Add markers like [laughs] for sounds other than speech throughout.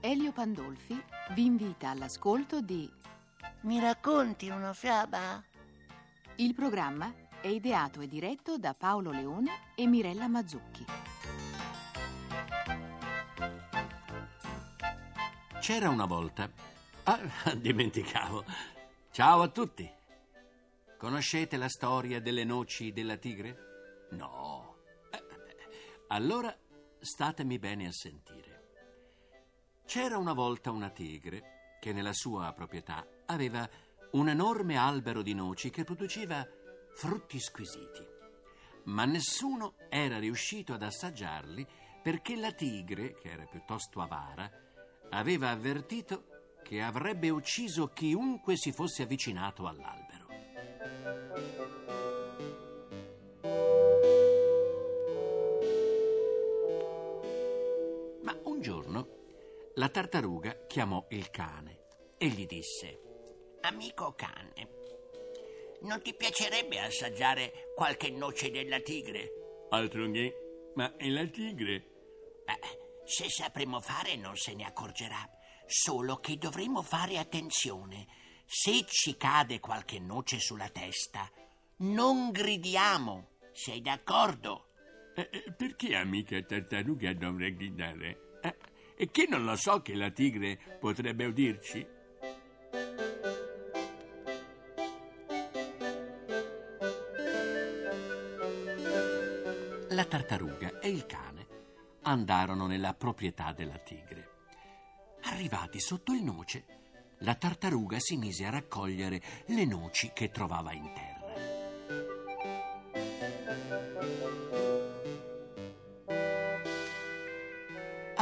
Elio Pandolfi vi invita all'ascolto di Mi racconti una fiaba? Il programma è ideato e diretto da Paolo Leone e Mirella Mazzucchi. C'era una volta. Ah, [laughs] dimenticavo. Ciao a tutti. Conoscete la storia delle noci della tigre? No. Eh, Allora statemi bene a sentire. C'era una volta una tigre che nella sua proprietà aveva un enorme albero di noci che produceva frutti squisiti. Ma nessuno era riuscito ad assaggiarli perché la tigre, che era piuttosto avara, aveva avvertito che avrebbe ucciso chiunque si fosse avvicinato all'albero. Giorno la tartaruga chiamò il cane e gli disse: Amico cane, non ti piacerebbe assaggiare qualche noce della tigre? Altro che, ma è la tigre? Beh, se sapremo fare non se ne accorgerà. Solo che dovremo fare attenzione. Se ci cade qualche noce sulla testa, non gridiamo. Sei d'accordo? Eh, eh, perché amica tartaruga dovrei gridare? Eh, e che non lo so che la tigre potrebbe udirci? La tartaruga e il cane andarono nella proprietà della tigre. Arrivati sotto il noce, la tartaruga si mise a raccogliere le noci che trovava in terra.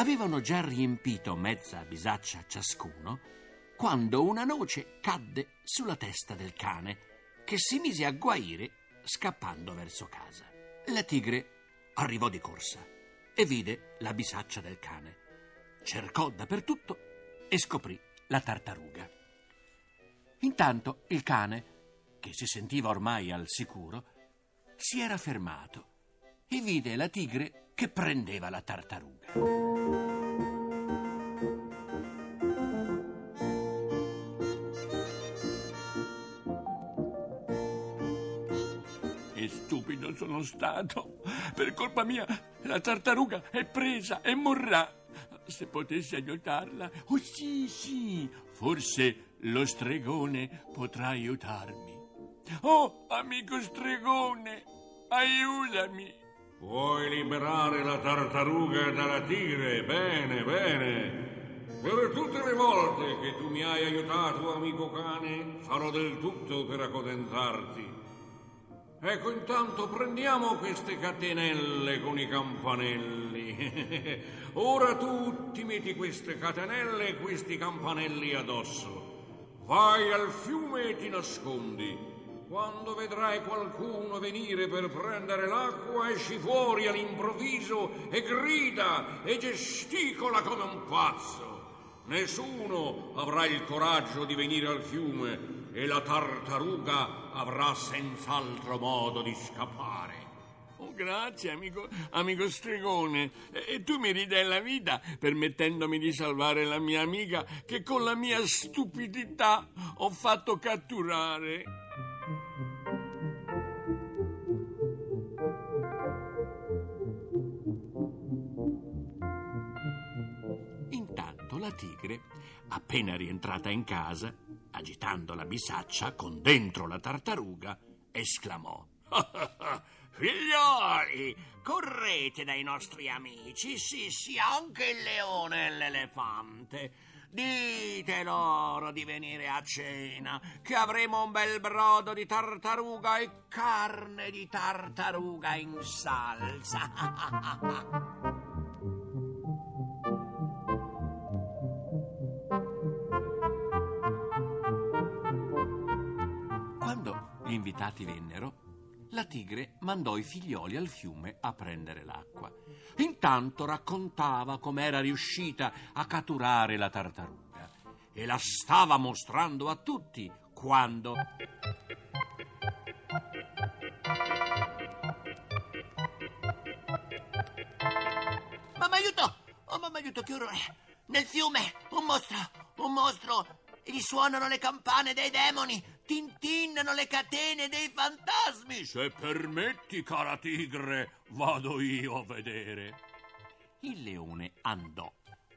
Avevano già riempito mezza bisaccia ciascuno quando una noce cadde sulla testa del cane, che si mise a guaire scappando verso casa. La tigre arrivò di corsa e vide la bisaccia del cane. Cercò dappertutto e scoprì la tartaruga. Intanto il cane, che si sentiva ormai al sicuro, si era fermato e vide la tigre che prendeva la tartaruga. E stupido sono stato. Per colpa mia la tartaruga è presa e morrà. Se potessi aiutarla. Oh sì, sì. Forse lo stregone potrà aiutarmi. Oh, amico stregone, aiutami. Vuoi liberare la tartaruga dalla tigre? Bene, bene. Per tutte le volte che tu mi hai aiutato, amico cane, farò del tutto per accontentarti. Ecco, intanto prendiamo queste catenelle con i campanelli. [laughs] Ora tu ti metti queste catenelle e questi campanelli addosso. Vai al fiume e ti nascondi. Quando vedrai qualcuno venire per prendere l'acqua, esci fuori all'improvviso e grida e gesticola come un pazzo. Nessuno avrà il coraggio di venire al fiume e la tartaruga avrà senz'altro modo di scappare. Oh, grazie, amico, amico stregone. E, e tu mi ridai la vita permettendomi di salvare la mia amica che con la mia stupidità ho fatto catturare. Intanto la tigre, appena rientrata in casa, agitando la bisaccia con dentro la tartaruga, esclamò: [laughs] Figlioli, correte dai nostri amici, sì, sì, anche il leone e l'elefante. Dite loro di venire a cena, che avremo un bel brodo di tartaruga e carne di tartaruga in salsa. [laughs] invitati vennero, la tigre mandò i figlioli al fiume a prendere l'acqua. Intanto raccontava com'era riuscita a catturare la tartaruga e la stava mostrando a tutti quando... Mamma aiuto! Oh mamma aiuto, che orrore! Nel fiume, un mostro, un mostro. Gli suonano le campane dei demoni, tintinnano le catene dei fantasmi. Se permetti, cara tigre, vado io a vedere. Il leone andò,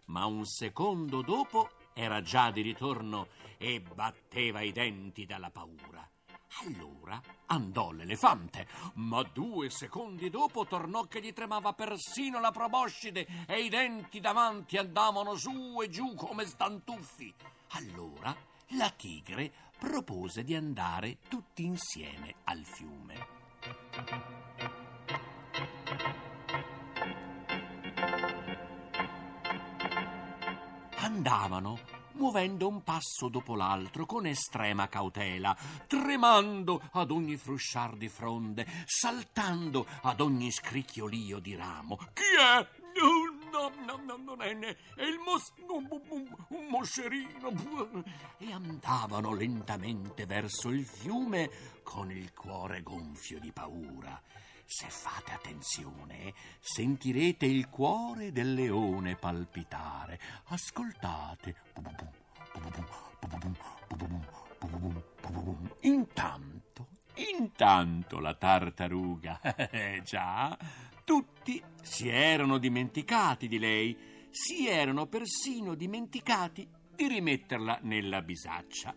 ma un secondo dopo era già di ritorno e batteva i denti dalla paura. Allora andò l'elefante, ma due secondi dopo tornò che gli tremava persino la proboscide e i denti davanti andavano su e giù come stantuffi. Allora la tigre propose di andare tutti insieme al fiume. Andavano muovendo un passo dopo l'altro con estrema cautela, tremando ad ogni frusciar di fronde, saltando ad ogni scricchiolio di ramo. Chi è? No, no, no, non è, ne- è il mos- un, un- un moscerino. E andavano lentamente verso il fiume con il cuore gonfio di paura. Se fate attenzione, sentirete il cuore del leone palpitare. Ascoltate. Intanto, intanto la tartaruga, [laughs] eh, già, tutti si erano dimenticati di lei, si erano persino dimenticati di rimetterla nella bisaccia.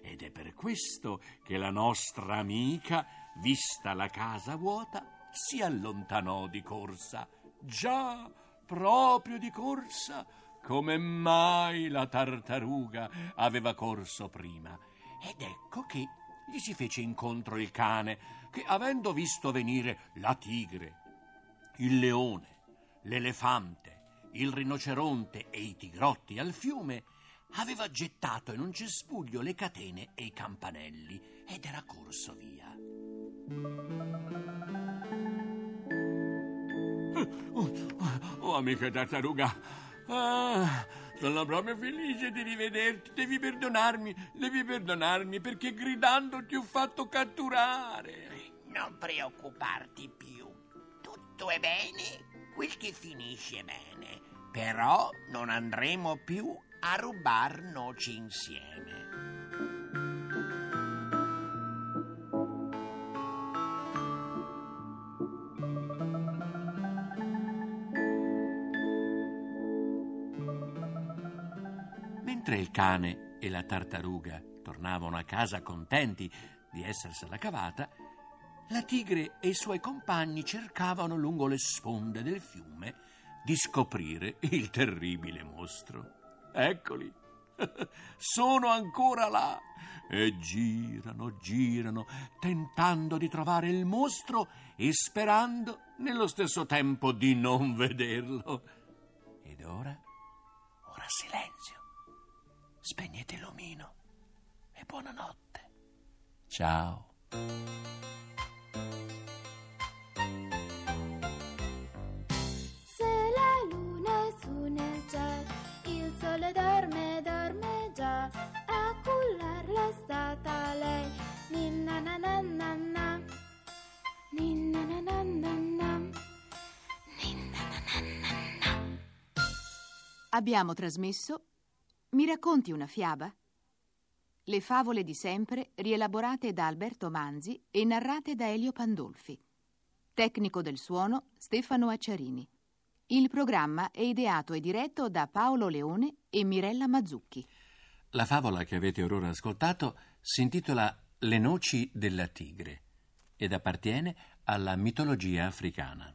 Ed è per questo che la nostra amica, vista la casa vuota, si allontanò di corsa. Già, proprio di corsa, come mai la tartaruga aveva corso prima. Ed ecco che gli si fece incontro il cane, che avendo visto venire la tigre, il leone, l'elefante, il rinoceronte e i tigrotti al fiume, aveva gettato in un cespuglio le catene e i campanelli ed era corso via. Oh, oh, amica tartaruga, ah, sono proprio felice di rivederti. Devi perdonarmi, devi perdonarmi perché gridando ti ho fatto catturare. Non preoccuparti più. Tutto è bene quel che finisce bene. Però non andremo più a rubar noci insieme. Mentre il cane e la tartaruga tornavano a casa contenti di essersela cavata, la tigre e i suoi compagni cercavano lungo le sponde del fiume di scoprire il terribile mostro. Eccoli, [laughs] sono ancora là e girano, girano, tentando di trovare il mostro e sperando nello stesso tempo di non vederlo. Ed ora, ora silenzio. Spegnete il lumino e buonanotte. Ciao. Abbiamo trasmesso Mi racconti una fiaba? Le favole di sempre rielaborate da Alberto Manzi e narrate da Elio Pandolfi. Tecnico del suono Stefano Acciarini. Il programma è ideato e diretto da Paolo Leone e Mirella Mazzucchi. La favola che avete orora ascoltato si intitola Le noci della tigre ed appartiene alla mitologia africana.